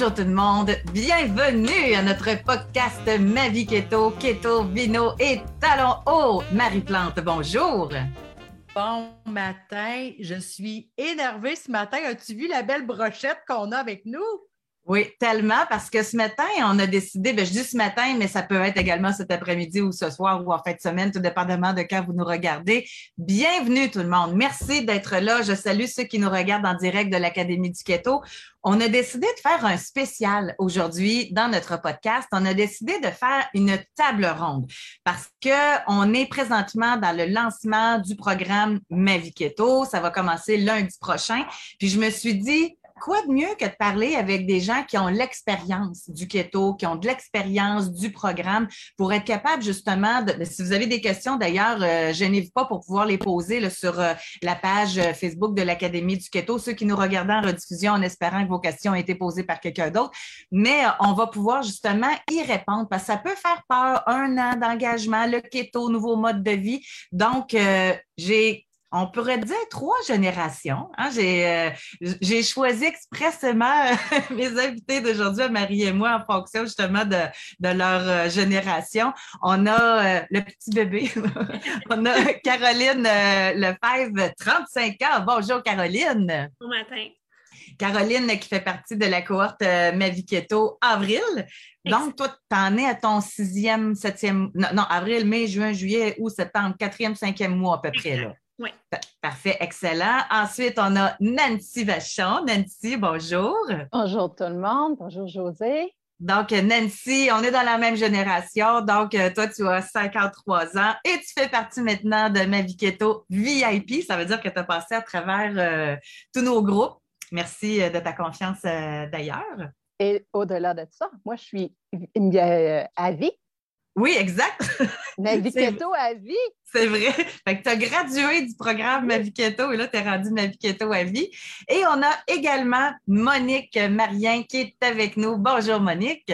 Bonjour tout le monde, bienvenue à notre podcast Ma vie keto, keto, vino et talons hauts. Marie Plante, bonjour. Bon matin, je suis énervée ce matin. As-tu vu la belle brochette qu'on a avec nous? Oui, tellement, parce que ce matin, on a décidé, ben, je dis ce matin, mais ça peut être également cet après-midi ou ce soir ou en fin de semaine, tout dépendamment de quand vous nous regardez. Bienvenue tout le monde. Merci d'être là. Je salue ceux qui nous regardent en direct de l'Académie du Keto. On a décidé de faire un spécial aujourd'hui dans notre podcast. On a décidé de faire une table ronde parce que on est présentement dans le lancement du programme Ma vie keto. Ça va commencer lundi prochain. Puis je me suis dit, quoi de mieux que de parler avec des gens qui ont l'expérience du keto, qui ont de l'expérience du programme pour être capable justement de, si vous avez des questions d'ailleurs, euh, gênez-vous pas pour pouvoir les poser sur euh, la page euh, Facebook de l'Académie du keto, ceux qui nous regardent en rediffusion en espérant que vos questions aient été posées par quelqu'un d'autre, mais on va pouvoir justement y répondre parce que ça peut faire peur, un an d'engagement, le keto, nouveau mode de vie. Donc, j'ai on pourrait dire trois générations. Hein. Euh, j'ai, choisi expressément mes invités d'aujourd'hui, Marie et moi, en fonction justement de, leur euh, génération. On a euh, le petit bébé, on a Caroline Lefebvre, 35 ans. Bonjour Caroline. Bon matin. Caroline qui fait partie de la cohorte Mavi Keto Avril. Donc, toi, tu en es à ton sixième, septième, non, non, avril, mai, juin, juillet, août, septembre, quatrième, cinquième mois à peu près. Là. Oui. Parfait, excellent. Ensuite, on a Nancy Vachon. Nancy, bonjour. Bonjour tout le monde. Bonjour José. Donc, Nancy, on est dans la même génération. Donc, euh, toi, tu as 53 ans et tu fais partie maintenant de Keto VIP. Ça veut dire que tu as passé à travers euh, tous nos groupes. Merci euh, de ta confiance d'ailleurs. Et au-delà de ça, moi, je suis à vie oui, exact. Navigato à vie. C'est vrai. Fait que tu as gradué du programme Navigato et là, tu es rendu Navigato à vie. Et on a également Monique Marien qui est avec nous. Bonjour, Monique.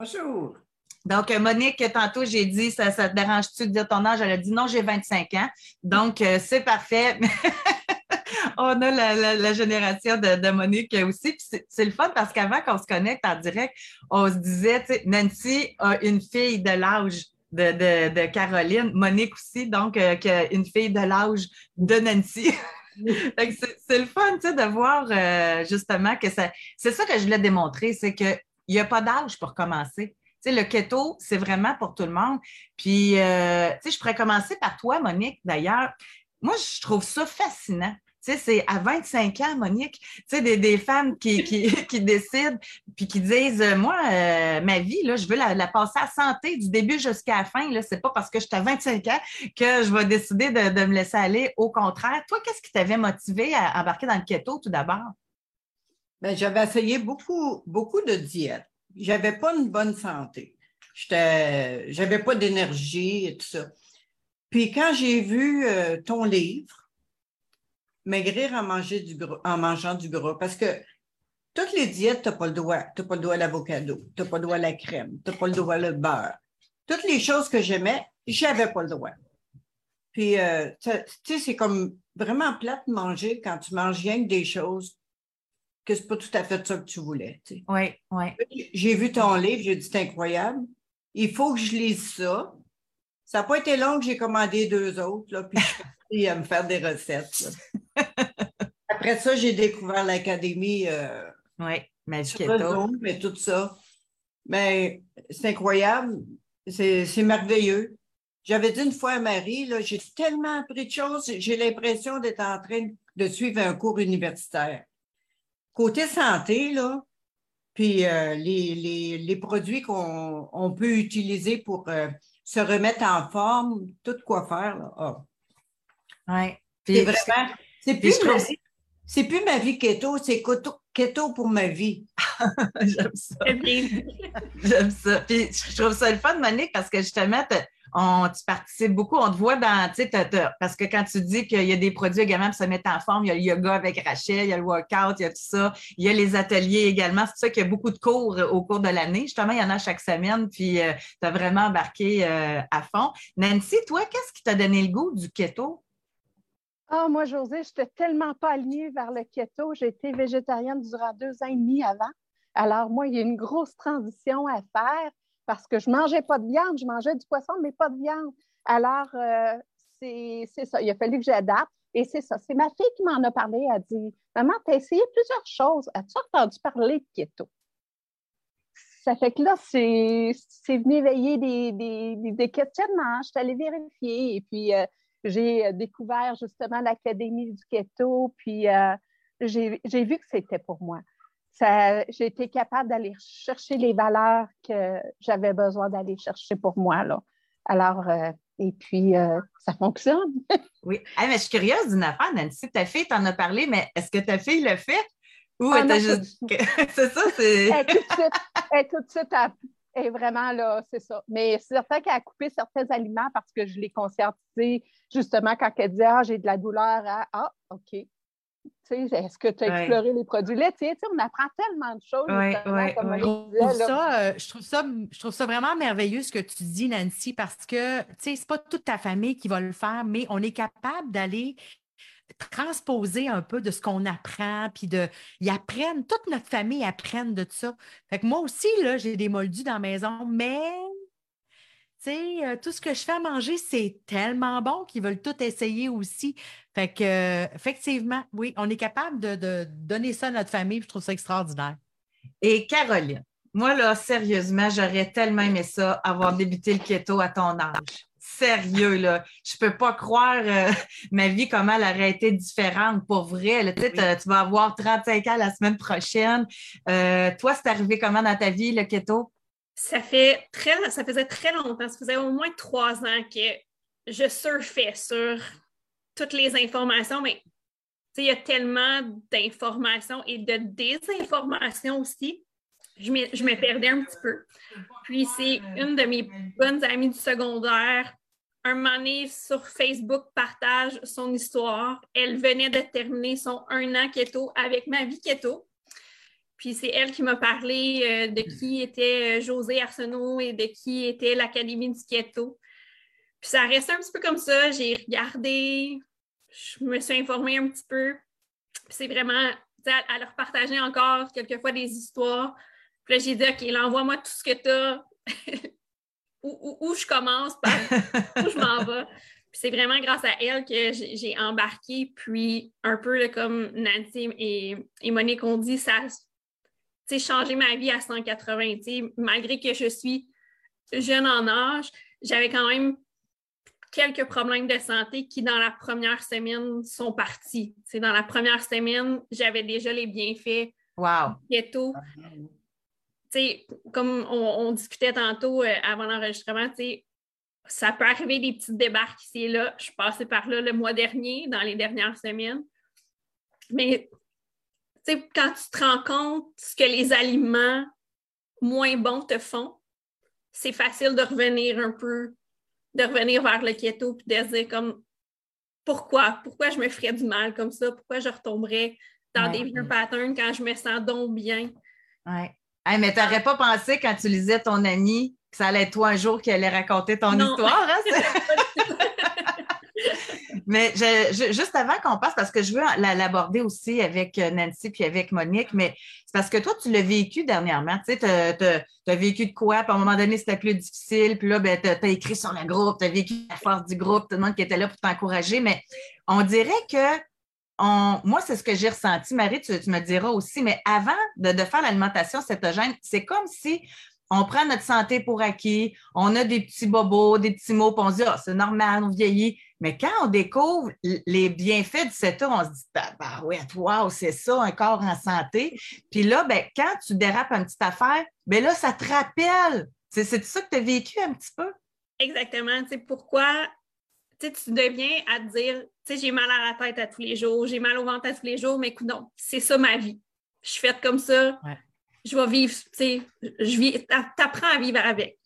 Bonjour. Donc, Monique, tantôt, j'ai dit, ça, ça te dérange-tu de dire ton âge? Elle a dit non, j'ai 25 ans. Donc, euh, c'est parfait. on a la, génération de, Monique aussi. C'est le fun parce qu'avant qu'on se connecte en direct, on se disait, Nancy a une fille de l'âge de, Caroline, Monique aussi, donc euh, une fille de l'âge de Nancy. c'est le fun de voir euh, justement que c'est ça que je voulais démontrer, c'est qu'il n'y a pas d'âge pour commencer. le keto, c'est vraiment pour tout le monde. Puis, euh, je pourrais commencer par toi, Monique, d'ailleurs. Moi, je trouve ça fascinant c'est à 25 ans, Monique, tu des, des femmes qui, décident puis qui disent euh, Moi, euh, ma vie, là, je veux la, passer à santé du début jusqu'à la fin. Ce n'est pas parce que je suis à 25 ans que je vais décider de, me laisser aller. Au contraire, toi, qu'est-ce qui t'avait motivé à embarquer dans le keto tout d'abord? Ben, j'avais essayé beaucoup, beaucoup de diètes. J'avais pas une bonne santé. Je n'avais pas d'énergie et tout ça. Puis quand j'ai vu euh, ton livre, maigrir en, manger du en mangeant du gras. Parce que toutes les diètes, tu n'as pas le droit. Tu n'as pas le droit à l'avocado, tu n'as pas le droit à la crème, tu n'as pas le droit au beurre. Toutes les choses que j'aimais, j'avais pas le droit. Puis, euh, tu sais, c'est comme vraiment plate de manger quand tu manges rien que des choses que c'est pas tout à fait ça que tu voulais. Oui, oui. J'ai vu ton livre, j'ai dit c'est incroyable. Il faut que je lise ça. Ça n'a pas été long que j'ai commandé deux autres, là, puis je suis à me faire des recettes. Après ça, j'ai découvert l'académie. Euh, oui, mais tout ça. Mais c'est incroyable. C'est merveilleux. J'avais dit une fois à Marie, j'ai tellement appris de choses, j'ai l'impression d'être en train de suivre un cours universitaire. Côté santé, là, puis euh, les, produits qu'on peut utiliser pour euh, se remettre en forme, tout quoi faire. Là. Ah. Oui. C'est vraiment, c'est plus, ma vie, c'est plus ma vie keto, c'est keto pour ma vie. J'aime ça. J'aime ça. Puis je trouve ça le fun, Monique, parce que justement, on, tu participes beaucoup, on te voit dans, tu sais, parce que quand tu dis qu'il y a des produits également pour se mettre en forme, il y a le yoga avec Rachel, il y a le workout, il y a tout ça, il y a les ateliers également. C'est ça qu'il y a beaucoup de cours au cours de l'année. Justement, il y en a chaque semaine, puis euh, tu as vraiment embarqué euh, à fond. Nancy, toi, qu'est-ce qui t'a donné le goût du keto? Ah, moi, José, je n'étais tellement pas alignée vers le keto. J'ai été végétarienne durant deux ans et demi avant. Alors, moi, il y a une grosse transition à faire parce que je ne mangeais pas de viande, je mangeais du poisson, mais pas de viande. Alors, euh, c'est ça. Il a fallu que j'adapte. Et c'est ça. C'est ma fille qui m'en a parlé. Elle a dit Maman, tu as essayé plusieurs choses. As-tu entendu parler de keto? Ça fait que là, c'est venu éveiller des, des, des, questionnements. Je suis allée vérifier. Et puis, euh, j'ai découvert justement l'Académie du keto. Puis, euh, j'ai vu que c'était pour moi. J'ai été capable d'aller chercher les valeurs que j'avais besoin d'aller chercher pour moi. Là. Alors, euh, et puis, euh, ça fonctionne. oui. mais je suis curieuse d'une affaire, Nancy. Ta fille t'en a parlé, mais est-ce que ta fille le fait? Ou ah, elle juste. c'est ça, c'est. elle, tout de suite, elle, tout de suite, elle, vraiment là, c'est ça. Mais c'est certain qu'elle a coupé certains aliments parce que je l'ai conscientisé justement quand elle disait Ah, j'ai de la douleur. Ah, OK. Est-ce que tu as exploré les produits laitiers? on apprend tellement de choses. je, trouve ça, je, trouve ça, vraiment merveilleux ce que tu dis, Nancy, parce que ce n'est pas toute ta famille qui va le faire, mais on est capable d'aller transposer un peu de ce qu'on apprend, puis de. Ils apprennent, toute notre famille apprenne de ça. Fait que moi aussi, là, j'ai des moldus dans la maison, mais euh, tout ce que je fais à manger, c'est tellement bon qu'ils veulent tout essayer aussi. Fait que, effectivement, oui, on est capable de, donner ça à notre famille. Je trouve ça extraordinaire. Et Caroline, moi, là, sérieusement, j'aurais tellement aimé ça, avoir débuté le keto à ton âge. Sérieux, là. Je peux pas croire euh, ma vie, comment elle aurait été différente pour vrai. Tu vas avoir 35 ans la semaine prochaine. Euh, toi, c'est arrivé comment dans ta vie, le keto? ça fait très, ça faisait très longtemps, ça faisait au moins trois ans que je surfais sur toutes les informations, mais il y a tellement d'informations et de désinformations aussi. Je me, perdais un petit peu. Puis c'est une de mes bonnes amies du secondaire. Un moment sur Facebook, partage son histoire. Elle venait de terminer son un an keto avec ma vie keto. Puis c'est elle qui m'a parlé euh, de qui était euh, José Arsenault et de qui était l'Académie du Keto. Puis ça resté un petit peu comme ça. J'ai regardé, je me suis informée un petit peu. Puis c'est vraiment à, leur partager encore quelquefois des histoires. Puis là, j'ai dit, OK, envoie-moi tout ce que tu as. où, je commence, où je m'en vais. Puis c'est vraiment grâce à elle que j'ai embarqué. Puis un peu comme Nancy et, et Monique ont dit, ça, changer ma vie à 180. Malgré que je suis jeune en âge, j'avais quand même quelques problèmes de santé qui, dans la première semaine, sont partis. C'est dans la première semaine, j'avais déjà les bienfaits. Wow! Keto. Comme on, discutait tantôt euh, avant l'enregistrement, ça peut arriver des petites débarques ici et là. Je suis passée par là le mois dernier, dans les dernières semaines. Mais quand tu te rends compte ce que les aliments moins bons te font, c'est facile de revenir un peu, de revenir vers le keto puis de se dire comme pourquoi? Pourquoi je me ferais du mal comme ça? Pourquoi je retomberais dans des vieux patterns quand je me sens donc bien? Oui. mais tu n'aurais pas pensé quand tu lisais ton ami que ça allait être toi un jour qui allait raconter ton histoire, hein? Mais juste avant qu'on passe, parce que je veux l'aborder aussi avec euh, Nancy puis avec Monique, mais c'est parce que toi, tu l'as vécu dernièrement. Tu sais, tu as, vécu de quoi? Puis à un moment donné, c'était plus difficile. Puis là, ben, tu as, écrit sur le groupe, tu as vécu la force du groupe, tout le monde qui était là pour t'encourager. Mais on dirait que moi, c'est ce que j'ai ressenti. Marie, tu, me diras aussi, mais avant de, faire l'alimentation cétogène, c'est comme si on prend notre santé pour acquis, on a des petits bobos, des petits mots, puis on se dit, ah, c'est normal, on vieillit. Mais quand on découvre les bienfaits du CETA, on se dit, bah, ouais, wow, c'est ça, un corps en santé. Puis là, ben, quand tu dérapes une petite affaire, ben là, ça te rappelle. C'est ça que tu as vécu un petit peu? Exactement. Tu sais, pourquoi tu deviens à te dire, tu sais, j'ai mal à la tête à tous les jours, j'ai mal au ventre à tous les jours, mais écoute, non, c'est ça ma vie. Je suis faite comme ça. Je vais vivre, tu sais, je vis, t'apprends à vivre avec.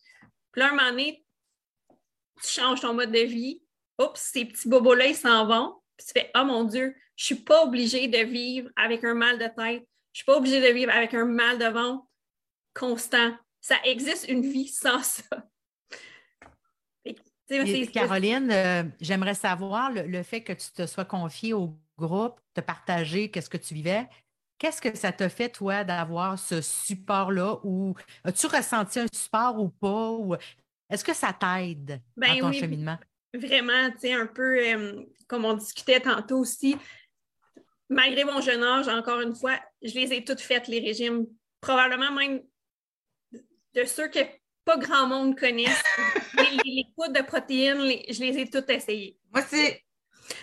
Puis là, un moment donné, tu changes ton mode de vie, oups, ces petits bobos-là, ils s'en vont. Puis tu fais, oh mon Dieu, je ne suis pas obligée de vivre avec un mal de tête. Je ne suis pas obligée de vivre avec un mal de ventre constant. Ça existe une vie sans ça. Caroline, euh, j'aimerais savoir le, fait que tu te sois confiée au groupe, te partager qu'est-ce que tu vivais. Qu'est-ce que ça t'a fait, toi, d'avoir ce support-là? Ou as-tu ressenti un support ou pas? Ou est-ce que ça t'aide ben dans ton cheminement? Vraiment, tu sais, un peu euh, comme on discutait tantôt aussi, malgré mon jeune âge, encore une fois, je les ai toutes faites, les régimes. Probablement même de ceux que pas grand monde connaissent. les, les, de protéines, je les ai toutes essayées. Moi, c'est.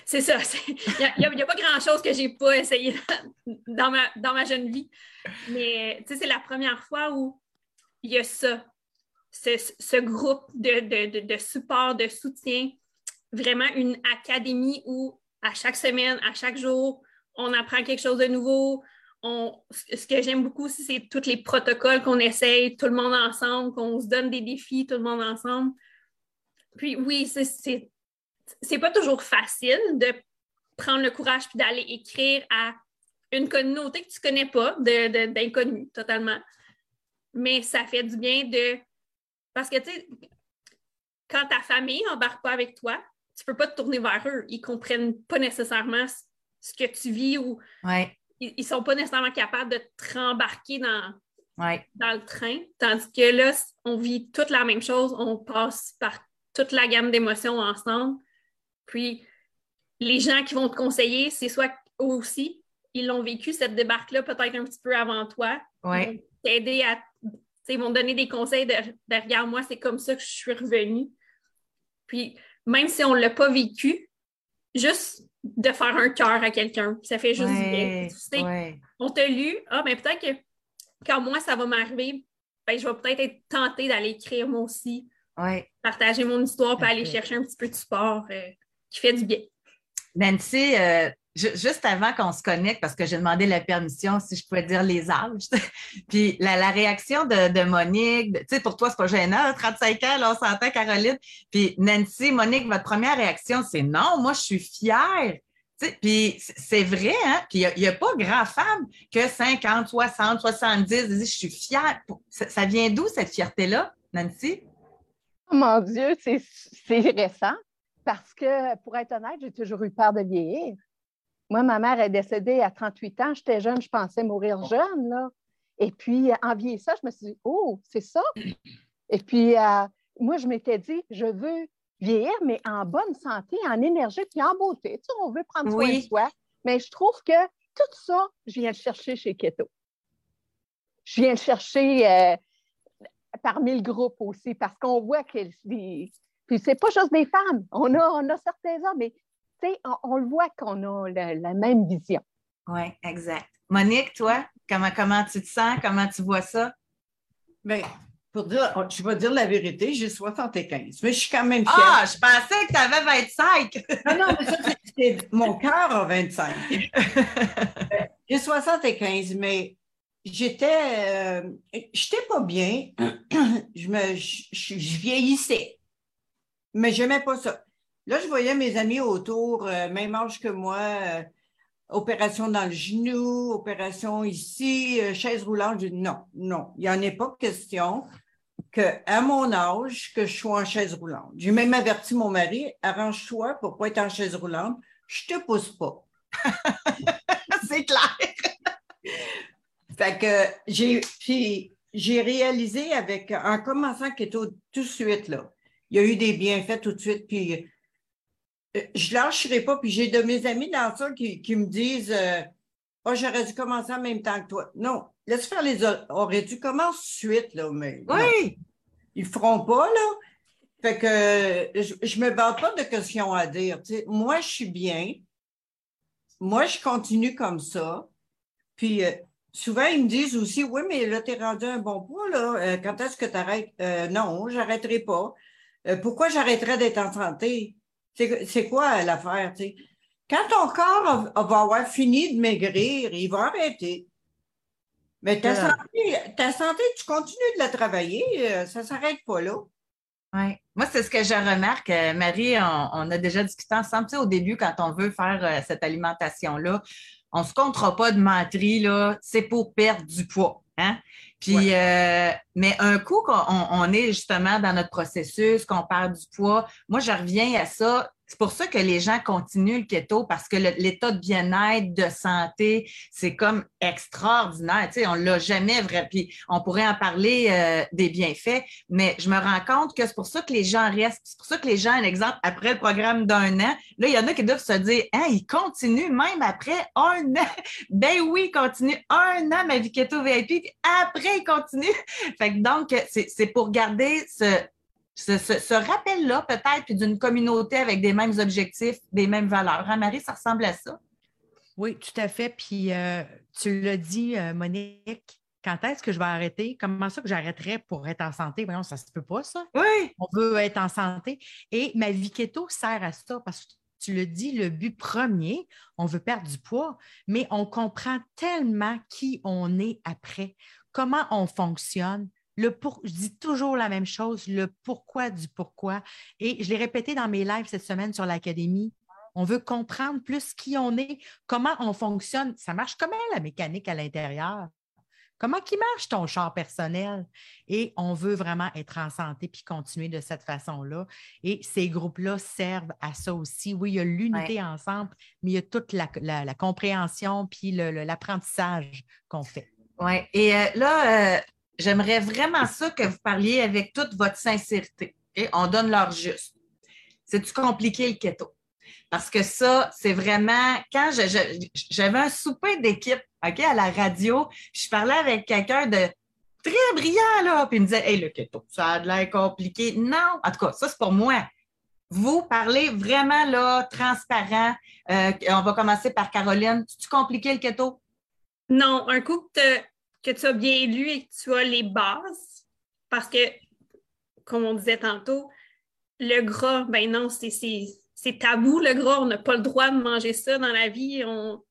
C'est ça. Il n'y a, pas grand-chose que je n'ai pas essayé dans ma, dans ma jeune vie. Mais c'est la première fois où il y a ça, ce, groupe de, de, support, de soutien, vraiment une académie où à chaque semaine, à chaque jour, on apprend quelque chose de nouveau. Ce que j'aime beaucoup aussi, c'est tous les protocoles qu'on essaye, tout le monde ensemble, qu'on se donne des défis, tout le monde ensemble. Puis oui, c'est c'est pas toujours facile de prendre le courage puis d'aller écrire à une communauté que tu connais pas, d'inconnus totalement. Mais ça fait du bien de. Parce que, tu sais, quand ta famille n'embarque pas avec toi, tu peux pas te tourner vers eux. Ils comprennent pas nécessairement ce que tu vis ou ils, ne sont pas nécessairement capables de te rembarquer dans, dans le train. Tandis que là, on vit toute la même chose, on passe par toute la gamme d'émotions ensemble. Puis les gens qui vont te conseiller, c'est soit eux aussi, ils l'ont vécu, cette débarque-là, peut-être un petit peu avant toi. Ils vont t'aider à. Ils vont donner des conseils de, regarde, moi, c'est comme ça que je suis revenue. Puis même si on ne l'a pas vécu, juste de faire un cœur à quelqu'un, ça fait juste bien. On t'a lu, ah, ben peut-être que quand moi, ça va m'arriver, ben, je vais peut-être être tentée d'aller écrire moi aussi. Partager mon histoire, puis aller chercher un petit peu de support. Euh, qui fait du bien. Nancy, euh, juste avant qu'on se connecte, parce que j'ai demandé la permission si je pouvais dire les âges, puis la, réaction de, Monique, tu sais, pour toi, c'est pas gênant, 35 ans, là, on s'entend, Caroline. Puis Nancy, Monique, votre première réaction, c'est non, moi, je suis fière. Puis c'est vrai, hein? Puis il n'y a, pas grand femme que 50, 60, 70 je suis fière. Ça, vient d'où cette fierté-là, Nancy? Oh mon Dieu, c'est récent. Parce que, pour être honnête, j'ai toujours eu peur de vieillir. Moi, ma mère est décédée à 38 ans. J'étais jeune, je pensais mourir jeune. Là. Et puis, en vieillissant, je me suis dit, oh, c'est ça. Et puis, euh, moi, je m'étais dit, je veux vieillir, mais en bonne santé, en énergie, puis en beauté. Tu sais, on veut prendre soin de soi. Mais je trouve que tout ça, je viens le chercher chez Keto. Je viens le chercher euh, parmi le groupe aussi, parce qu'on voit que puis c'est pas juste des femmes. On a, on a certains hommes, mais on, on, le voit qu'on a la, même vision. Oui, exact. Monique, toi, comment, comment tu te sens? Comment tu vois ça? Bien, pour dire, oh, je vais dire la vérité, j'ai 75, mais je suis quand même fière. Ah, je pensais que tu avais 25. non, non, mais ça, c'est mon cœur a 25. j'ai 75, mais j'étais, euh, j'étais pas bien. je, me, je vieillissais mais je n'aimais pas ça. Là, je voyais mes amis autour, euh, même âge que moi, euh, opération dans le genou, opération ici, euh, chaise roulante. Je dis non, non, il n'y en a pas question qu'à mon âge, que je sois en chaise roulante. J'ai même averti mon mari, arrange-toi pour ne pas être en chaise roulante, je ne te pousse pas. C'est clair. fait que j'ai, j'ai réalisé avec, en commençant tout de suite, là, il y a eu des bienfaits tout de suite. Puis je lâcherai pas. Puis j'ai de mes amis dans ça qui, me disent euh, oh, j'aurais dû commencer en même temps que toi. Non, laisse faire les autres. Aurait dû commencer suite, là, mais. Oui! ils ne feront pas, là. Fait que je ne me bats pas de questions à dire. moi, je suis bien. Moi, je continue comme ça. Puis euh, souvent, ils me disent aussi Oui, mais là, tu es rendu un bon poids, là. quand est-ce que tu arrêtes? non, je n'arrêterai pas. Euh, pourquoi j'arrêterais d'être en santé? C'est quoi l'affaire? Quand ton corps va avoir fini de maigrir, il va arrêter. Mais ta, santé, tu continues de la travailler, euh, ça ne s'arrête pas là. Oui. Moi, c'est ce que je remarque. Euh, Marie, on, a déjà discuté ensemble. au début, quand on veut faire cette alimentation-là, on ne se comptera pas de menterie, là. C'est pour perdre du poids. Hein? Puis, euh, mais un coup qu'on on est justement dans notre processus, qu'on perd du poids, moi, je reviens à ça. C'est pour ça que les gens continuent le keto parce que l'état de bien-être, de santé, c'est comme extraordinaire. Tu sais, on l'a jamais vrai. Puis on pourrait en parler euh, des bienfaits, mais je me rends compte que c'est pour ça que les gens restent. C'est pour ça que les gens, un exemple, après le programme d'un an, là, il y en a qui doivent se dire, hein, ils continuent même après un an? Ben oui, ils continuent un an ma vie keto VIP, puis après ils continuent. Fait que donc, c'est pour garder ce ce, rappel-là, peut-être, puis d'une communauté avec des mêmes objectifs, des mêmes valeurs. Hein, Marie, ça ressemble à ça? Oui, tout à fait. Puis euh, tu l'as dit, euh, Monique, quand est-ce que je vais arrêter? Comment ça que j'arrêterais pour être en santé? Voyons, ça ne se peut pas, ça. Oui. On veut être en santé. Et ma vie keto sert à ça parce que tu le dis, le but premier, on veut perdre du poids, mais on comprend tellement qui on est après, comment on fonctionne, le pour, je dis toujours la même chose, le pourquoi du pourquoi. Et je l'ai répété dans mes lives cette semaine sur l'Académie. On veut comprendre plus qui on est, comment on fonctionne. Ça marche comment la mécanique à l'intérieur? Comment qui marche ton char personnel? Et on veut vraiment être en santé puis continuer de cette façon-là. Et ces groupes-là servent à ça aussi. Oui, il y a l'unité ensemble, mais il y a toute la, compréhension puis l'apprentissage qu'on fait. Oui. Et euh, là, euh, j'aimerais vraiment ça que vous parliez avec toute votre sincérité. On donne l'heure juste. C'est-tu compliqué le keto? Parce que ça, c'est vraiment. Quand j'avais un souper d'équipe OK, à la radio, je parlais avec quelqu'un de très brillant, là, puis il me disait Hey, le keto, ça a l'air compliqué. Non, en tout cas, ça, c'est pour moi. Vous parlez vraiment là, transparent. Euh, on va commencer par Caroline. Tu compliqué le keto? Non, un coup que que tu as bien lu et que tu as les bases. Parce que, comme on disait tantôt, le gras, ben non, c'est tabou, le gras. On n'a pas le droit de manger ça dans la vie. On,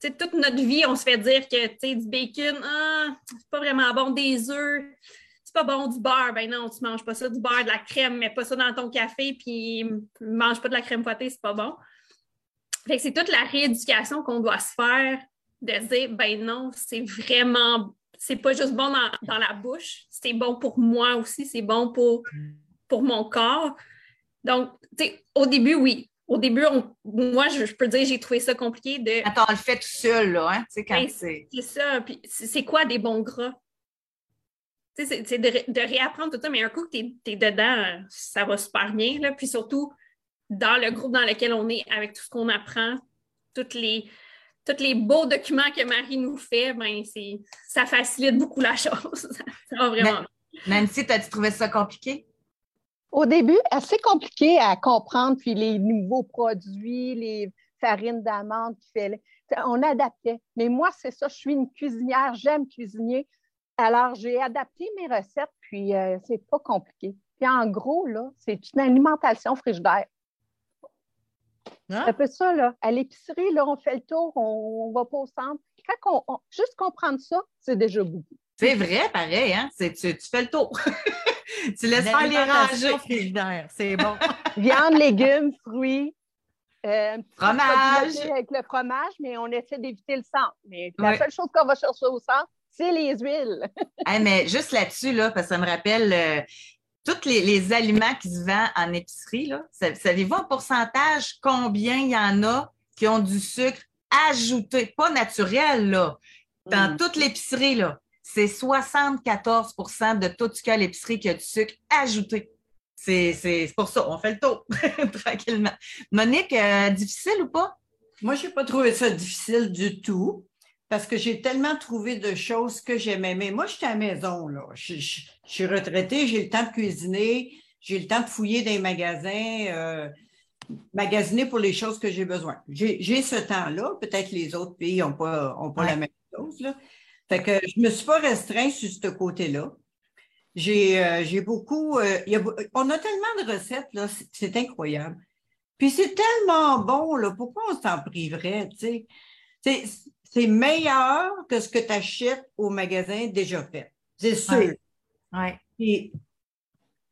toute notre vie, on se fait dire que du bacon, ah, c'est pas vraiment bon, des œufs, c'est pas bon, du beurre. Ben non, tu manges pas ça, du beurre, de la crème, mets pas ça dans ton café, puis mange pas de la crème fouettée, c'est pas bon. Fait c'est toute la rééducation qu'on doit se faire de dire, ben non, c'est vraiment, c'est pas juste bon dans, la bouche, c'est bon pour moi aussi, c'est bon pour, pour mon corps. Donc, tu sais, au début, oui. Au début, moi, je, peux dire, j'ai trouvé ça compliqué de. Attends, on le fait tout seul, là, hein? quand ben, c'est. C'est ça. Puis, c'est quoi des bons gras? C'est de, de, réapprendre tout ça, mais un coup que tu es, dedans, ça va super bien. Là. Puis surtout, dans le groupe dans lequel on est, avec tout ce qu'on apprend, toutes les, tous les beaux documents que Marie nous fait, ben, ça facilite beaucoup la chose. ça va vraiment. Nancy, as-tu trouvé ça compliqué? Au début, assez compliqué à comprendre, puis les nouveaux produits, les farines d'amande qui fait. On adaptait. Mais moi, c'est ça, je suis une cuisinière, j'aime cuisiner. Alors, j'ai adapté mes recettes, puis euh, c'est pas compliqué. Puis en gros, là, c'est une alimentation frigidaire. Hein? Un peu ça, là. À l'épicerie, là, on fait le tour, on, va pas au centre. Quand on, juste comprendre ça, c'est déjà beaucoup. C'est vrai, pareil, hein? Tu, tu, fais le tour. tu laisses faire les rangées. C'est bon. Viande, légumes, fruits. Euh, fromage. Avec le fromage, mais on essaie d'éviter le sang. Mais la seule chose qu'on va chercher au centre, c'est les huiles. mais juste là-dessus, là, parce que ça me rappelle, euh, tous les, aliments qui se vendent en épicerie, là, savez-vous en pourcentage combien il y en a qui ont du sucre ajouté, pas naturel, là, dans mm. toute l'épicerie, là? C'est 74% de tout ce qu'il y a à l'épicerie qui a du sucre ajouté. C'est pour ça, on fait le tour tranquillement. Monique, euh, difficile ou pas? Moi, je n'ai pas trouvé ça difficile du tout parce que j'ai tellement trouvé de choses que j'aimais. Mais moi, j'étais à la maison, là. Je, suis retraitée, j'ai le temps de cuisiner, j'ai le temps de fouiller dans les magasins, euh, magasiner pour les choses que j'ai besoin. J'ai ce temps-là. Peut-être les autres pays n'ont pas, ont pas la même chose, là. Fait que je ne me suis pas restreint sur ce côté-là. J'ai euh, beaucoup. Euh, on a tellement de recettes, là, c'est incroyable. Puis c'est tellement bon, là, pourquoi on s'en priverait, tu sais? C'est meilleur que ce que tu achètes au magasin déjà fait. C'est sûr. Ouais.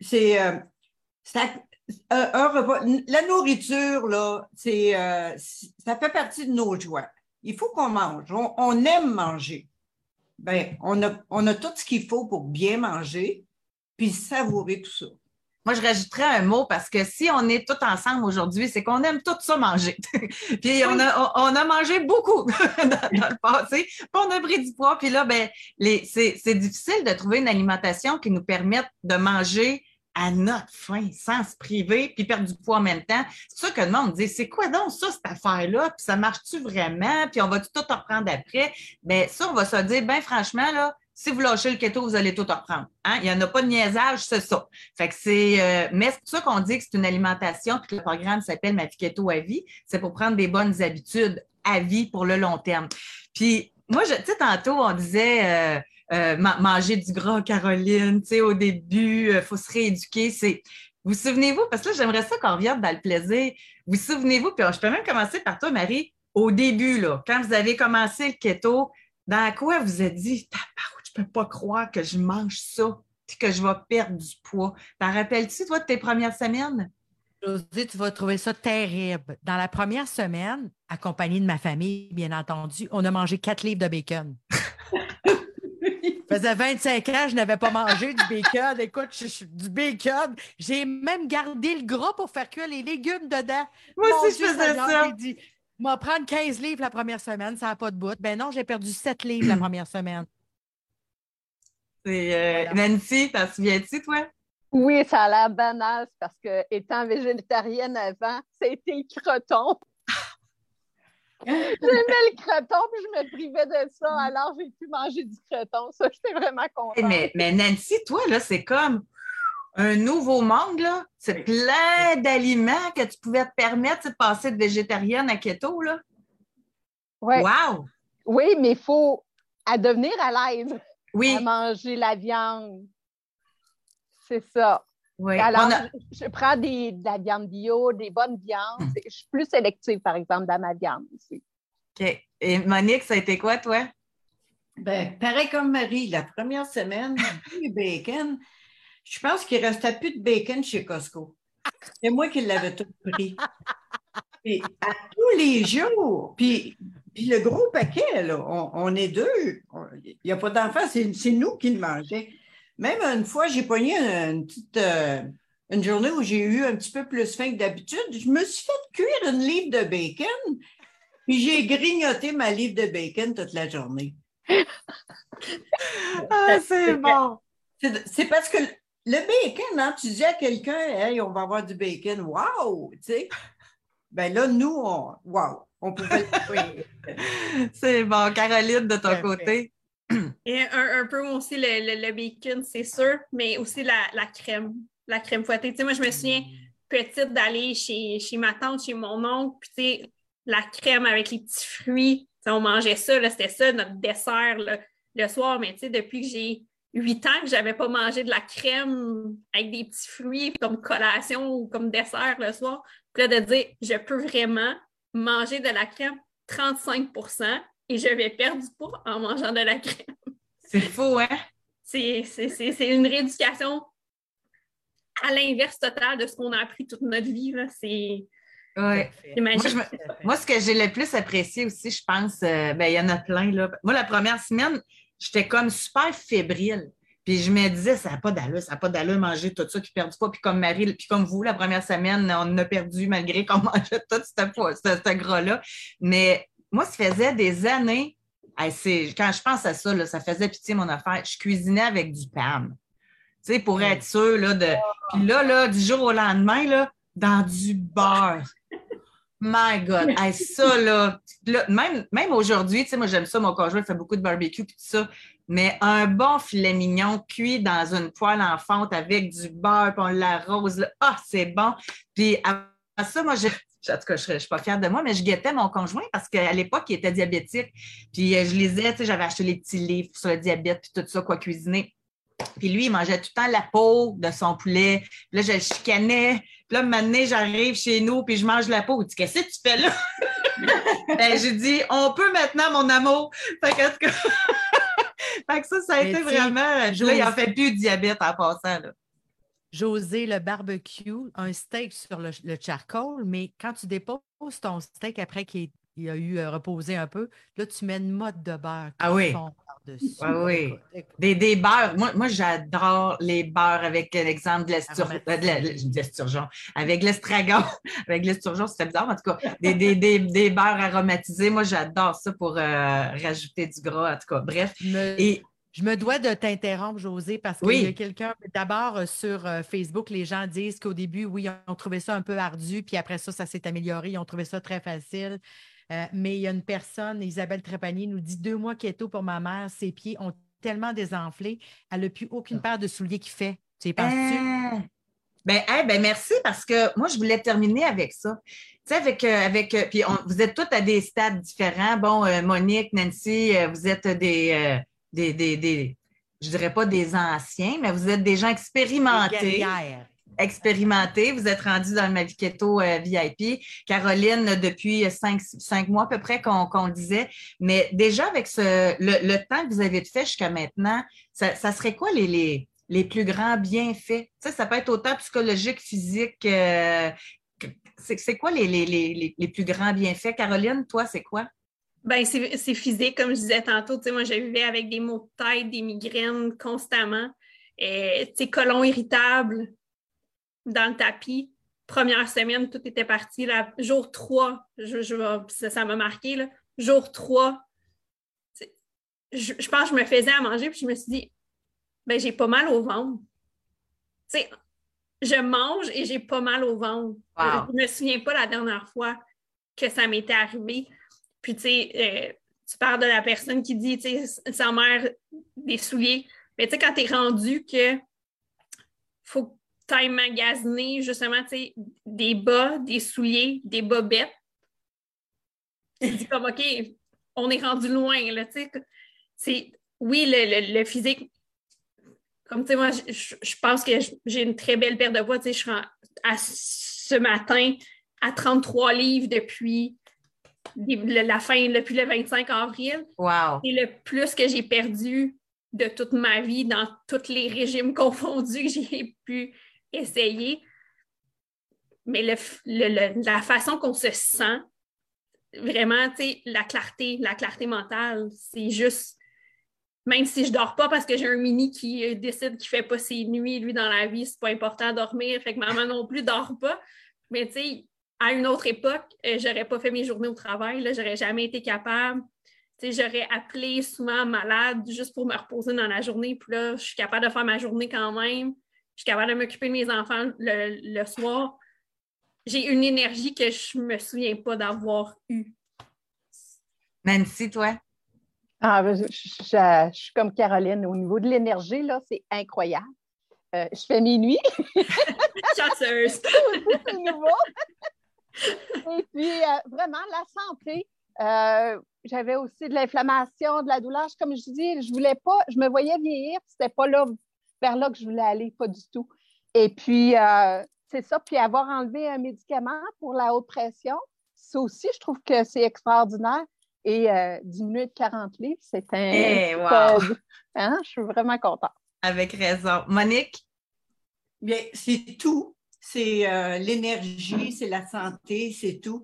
C'est euh, un repas. La nourriture, là, c'est euh, ça fait partie de nos joies. Il faut qu'on mange. On, aime manger. Ben, on a, on a tout ce qu'il faut pour bien manger, puis savourer tout ça. Moi, je rajouterais un mot parce que si on est tous ensemble aujourd'hui, c'est qu'on aime tout ça manger. puis on, a, on, a mangé beaucoup dans, le passé, puis on a pris du poids. Puis là, ben, c'est difficile de trouver une alimentation qui nous permette de manger à notre faim, sans se priver, puis perdre du poids en même temps. C'est ça que le monde dit, c'est quoi donc ça, cette affaire-là? Puis ça marche-tu vraiment? Puis on va tout reprendre après? Bien, ça, on va se dire, bien franchement, là, si vous lâchez le keto, vous allez tout reprendre. Hein? Il n'y en a pas de niaisage, c'est ça. Fait que c'est, euh, mais c'est pour ça qu'on dit que c'est une alimentation, puis que le programme s'appelle Ma keto à vie. C'est pour prendre des bonnes habitudes à vie pour le long terme. Puis moi, tu sais, tantôt, on disait euh, euh, manger du gras, Caroline, tu sais, au début, il faut se rééduquer. C'est, vous souvenez-vous, parce que là, j'aimerais ça qu'on revienne dans le plaisir. Vous souvenez-vous, puis je peux même commencer par toi, Marie, au début, là, quand vous avez commencé le keto, dans quoi vous êtes dit, je peux pas croire que je mange ça et que je vais perdre du poids. T'en rappelles-tu, toi, de tes premières semaines? José, tu vas trouver ça terrible. Dans la première semaine, accompagnée de ma famille, bien entendu, on a mangé quatre livres de bacon. Ça faisait 25 ans, je n'avais pas mangé du bacon. Écoute, du bacon. J'ai même gardé le gras pour faire cuire les légumes dedans. Moi aussi, je faisais ça. Dit, moi, prendre 15 livres la première semaine, ça n'a pas de bout. Ben non, j'ai perdu 7 livres la première semaine. C'est euh, Nancy, t'en souviens-tu, toi? Oui, ça a l'air banal parce que, étant végétarienne avant, c'était le croton. J'aimais le croton, puis je me privais de ça, alors j'ai pu manger du croton. Ça, j'étais vraiment contente. Mais, mais Nancy, toi, là, c'est comme un nouveau monde, là. C'est plein d'aliments que tu pouvais te permettre de passer de végétarienne à keto, là. Oui. Wow! Oui, mais il faut à devenir à l'aise oui. à manger la viande. C'est ça. Oui. Alors, je, prends des, de la viande bio, des bonnes viandes. Hmm. Je suis plus sélective, par exemple, dans ma viande aussi. OK. Et Monique, ça a été quoi, toi? Ben, pareil comme Marie, la première semaine, du bacon, je pense qu'il ne restait plus de bacon chez Costco. C'est moi qui l'avais tout pris. Et à tous les jours. Puis puis le gros paquet, là, on, est deux. Il n'y a pas d'enfants, c'est nous qui le mangeons. Même une fois, j'ai pogné une petite euh, une journée où j'ai eu un petit peu plus faim que d'habitude. Je me suis fait cuire une livre de bacon, puis j'ai grignoté ma livre de bacon toute la journée. ah, c'est bon. C'est parce que le bacon, hein, tu dis à quelqu'un, hey, on va avoir du bacon, wow, tu sais? Ben là, nous, on, wow on pouvait C'est bon. Caroline, de ton côté. Et un, peu aussi le, bacon, c'est sûr, mais aussi la, crème, la crème fouettée. moi, je me souviens petite d'aller chez, chez ma tante, chez mon oncle, puis la crème avec les petits fruits, on mangeait ça, c'était ça notre dessert le soir, mais depuis que j'ai huit ans que je n'avais pas mangé de la crème avec des petits fruits comme collation ou comme dessert le soir, puis là, de dire, je peux vraiment manger de la crème 35 et je vais perdre du poids en mangeant de la crème. C'est faux, hein? C'est une rééducation à l'inverse total de ce qu'on a appris toute notre vie. C'est moi, ce que j'ai le plus apprécié aussi, je pense, euh, ben, il y en a plein. Là. Moi, la première semaine, j'étais comme super fébrile. Puis je me disais, ça n'a pas d'allure, ça n'a pas d'allure manger tout ça qui perd du poids. Puis comme Marie, puis comme vous, la première semaine, on a perdu malgré qu'on mangeait tout ce, gras-là. Mais moi, ça faisait des années, quand je pense à ça, ça faisait pitié mon affaire. Je cuisinais avec du PAM. Tu sais, pour être sûr, là, de. Puis là, là, du jour au lendemain, là, dans du beurre. My God, ça là, même, même aujourd'hui, tu sais, moi j'aime ça, mon conjoint fait beaucoup de barbecue et tout ça, mais un bon filet mignon cuit dans une poêle en fonte avec du beurre, puis on l'arrose, ah, c'est bon. Puis à ça, moi, je, en tout cas, je ne suis pas fière de moi, mais je guettais mon conjoint parce qu'à l'époque, il était diabétique. Puis euh, je lisais, tu sais, j'avais acheté les petits livres sur le diabète, puis tout ça, quoi cuisiner. Puis lui, il mangeait tout le temps la peau de son poulet. Puis là, je le chicanais. Puis là, maintenant, j'arrive chez nous, puis je mange la peau. Il dit, qu'est-ce que tu fais là? ben, j'ai dit, on peut maintenant, mon amour. Fait que, fait que ça, ça a été vraiment. Là, il en fait plus de diabète en passant. Là. José, le barbecue, un steak sur le, charcoal, mais quand tu déposes ton steak après qu'il a eu euh, reposé un peu, là, tu mets une mode de beurre. Ah oui. Par-dessus. Ah oui. Des, des beurres. Moi, moi j'adore les beurres avec l'exemple de l'esturgeon. avec l'estragon. avec l'esturgeon, c'était bizarre, en tout cas. Des, des, des, des beurres aromatisés. Moi, j'adore ça pour rajouter du gras, en tout cas. Bref. Et je me dois de t'interrompre, José, parce qu'il y a quelqu'un. D'abord, euh, sur euh, Facebook, les gens disent qu'au début, oui, on trouvait ça un peu ardu, puis après ça, ça s'est amélioré. Ils ont trouvé ça très facile. Euh, mais il y a une personne, Isabelle Trépanier, nous dit deux mois keto pour ma mère, ses pieds ont tellement désenflé, elle n'a plus aucune ah. paire de souliers qui fait. Tu y penses-tu? Ah. Ben, ben, merci parce que moi, je voulais terminer avec ça. Tu sais, avec, avec puis vous êtes toutes à des stades différents. Bon, Monique, Nancy, vous êtes des, des, des, des, je dirais pas des anciens, mais vous êtes des gens expérimentés. Expérimentés. Vous êtes rendu dans le Maviketo euh, VIP. Caroline, depuis cinq, cinq mois à peu près qu'on le disait. Mais déjà, avec ce, le, temps que vous avez fait jusqu'à maintenant, ça, serait quoi les, les, les, plus grands bienfaits? Ça, ça peut être autant psychologique, physique. Euh, c'est quoi les, les, les plus grands bienfaits? Caroline, toi, c'est quoi? Ben, c'est physique, comme je disais tantôt. Moi, je vivais avec des maux de tête, des migraines constamment. Sais, colon irritable dans le tapis. Première semaine, tout était parti. Là, jour 3, je, ça m'a marqué. Là. Jour 3, je, je, pense que je me faisais à manger, puis je me suis dit, ben, j'ai pas mal au ventre. Tu sais, je mange et j'ai pas mal au ventre. Je ne me souviens pas la dernière fois que ça m'était arrivé. Puis, tu sais, euh, tu parles de la personne qui dit, tu sais, sa mère, des souliers. Mais tu sais, quand tu es rendu que faut ailles magasiner, justement, tu sais, des bas, des souliers, des bobettes, tu dis comme, OK, on est rendu loin, là, tu sais. Oui, le, le, physique, comme tu sais, moi, je, je pense que j'ai une très belle paire de poids, tu sais, je suis à, ce matin à 33 livres depuis la fin, depuis le 25 avril. Wow. C'est le plus que j'ai perdu de toute ma vie dans tous les régimes confondus que j'ai pu essayer. Mais la façon qu'on se sent, vraiment, tu sais, la clarté, la clarté mentale, c'est juste, même si je dors pas parce que j'ai un mini qui euh, décide qu'il fait pas ses nuits, lui, dans la vie, c'est pas important dormir, fait que maman non plus dort pas. Mais tu sais, à une autre époque, euh, j'aurais pas fait mes journées au travail, là, j'aurais jamais été capable. J'aurais appelé souvent malade juste pour me reposer dans la journée. Puis là, je suis capable de faire ma journée quand même. Je suis capable de m'occuper de mes enfants le, soir. J'ai une énergie que je ne me souviens pas d'avoir eue. Nancy, toi? Ah, ben, je, suis comme Caroline. Au niveau de l'énergie, là, c'est incroyable. Euh, je fais mes nuits. Chasseuse! c'est nouveau. Et puis, euh, vraiment, la santé. Euh, j'avais aussi de l'inflammation, de la douleur. Comme je dis, je voulais pas, je me voyais vieillir, c'était pas là, vers là que je voulais aller, pas du tout. Et puis, euh, c'est ça. Puis, avoir enlevé un médicament pour la haute pression, ça aussi, je trouve que c'est extraordinaire. Et diminuer de 40 livres, c'est un. Hey, eh, hein, Je suis vraiment contente. Avec raison. Monique? Bien, c'est tout c'est euh, l'énergie, c'est la santé, c'est tout.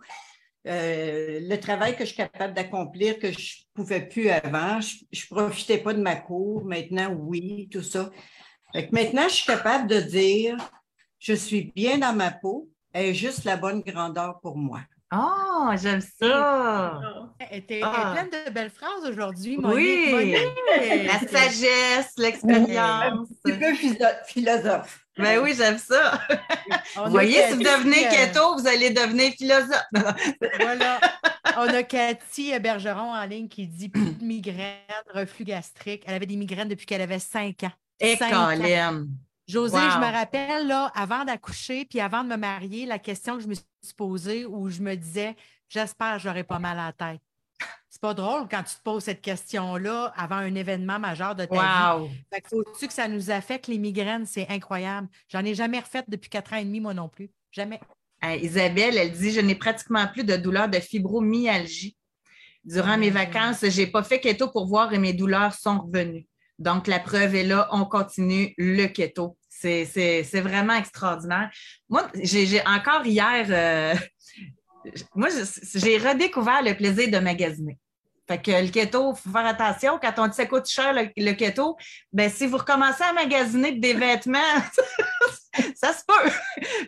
Euh, le travail que je suis capable d'accomplir que je ne pouvais plus avant. Je ne profitais pas de ma cour. Maintenant, oui, tout ça. Maintenant, je suis capable de dire je suis bien dans ma peau, elle est juste la bonne grandeur pour moi. Oh, j'aime ça! Elle était ah. pleine de belles phrases aujourd'hui, Oui! La sagesse, l'expérience. Un petit peu philosophe. Ben oui, j'aime ça. vous voyez, si vous devenez euh, keto, vous allez devenir philosophe. voilà. On a Cathy Bergeron en ligne qui dit plus de migraine, reflux gastrique. Elle avait des migraines depuis qu'elle avait 5 ans. Et Colin. José, je me rappelle, là, avant d'accoucher, puis avant de me marier, la question que je me suis posée où je me disais, j'espère que j'aurai pas mal à la tête. C'est pas drôle quand tu te poses cette question-là avant un événement majeur de ta vie. Fait que faut-tu que ça nous affecte? Les migraines? C'est incroyable. J'en ai jamais refait depuis quatre ans et demi, moi non plus. Jamais. Isabelle, elle dit Je n'ai pratiquement plus de douleur de fibromyalgie. Durant mes mmh. vacances, je n'ai pas fait keto pour voir et mes douleurs sont revenues. Donc, la preuve est là, on continue le keto. C'est vraiment extraordinaire. Moi, j'ai encore hier, euh, moi, j'ai redécouvert le plaisir de magasiner. Fait que le keto, il faut faire attention. Quand on dit ça coûte cher le, le keto, ben si vous recommencez à magasiner des vêtements, ça se peut.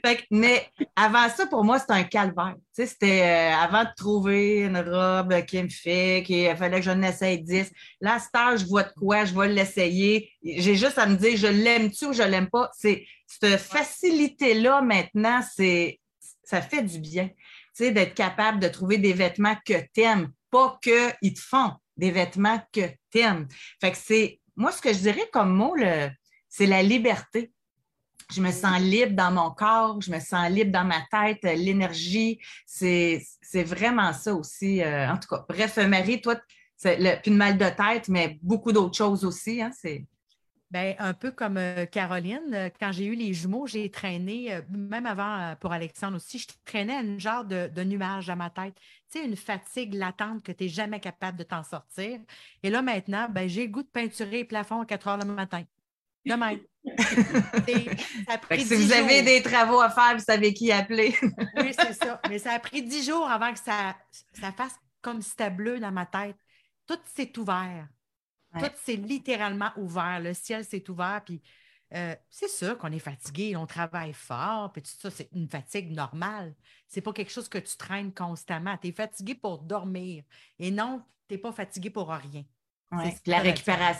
fait que, mais avant ça, pour moi, c'était un calvaire. Tu sais, c'était euh, avant de trouver une robe qui me fait, qu'il fallait que je essaye 10. Là, stage, je vois de quoi, je vais l'essayer. J'ai juste à me dire, je l'aime-tu ou je l'aime pas? C'est cette facilité-là maintenant, c'est ça fait du bien. Tu sais, d'être capable de trouver des vêtements que tu aimes pas qu'ils te font des vêtements que tu aimes. Fait que c'est, moi, ce que je dirais comme mot, c'est la liberté. Je me sens libre dans mon corps, je me sens libre dans ma tête, l'énergie, c'est, vraiment ça aussi. Euh, en tout cas, bref, Marie, toi, c'est le, puis une mal de tête, mais beaucoup d'autres choses aussi. Hein, c'est... Bien, un peu comme euh, Caroline, euh, quand j'ai eu les jumeaux, j'ai traîné, euh, même avant pour Alexandre aussi, je traînais un genre de, nuage à ma tête. Tu sais, une fatigue latente que tu n'es jamais capable de t'en sortir. Et là, maintenant, ben, j'ai le goût de peinturer les plafonds à 4 heures le matin. Demain. si vous avez des travaux à faire, vous savez qui appeler. oui, c'est ça. Mais ça a pris dix jours avant que ça, ça fasse comme si c'était bleu dans ma tête. Tout s'est ouvert. Tout s'est littéralement ouvert. Le ciel s'est ouvert. Puis euh, c'est sûr qu'on est fatigué, on travaille fort, puis tout ça, c'est une fatigue normale. C'est pas quelque chose que tu traînes constamment. Tu es fatigué pour dormir. Et non, tu n'es pas fatigué pour rien. la récupération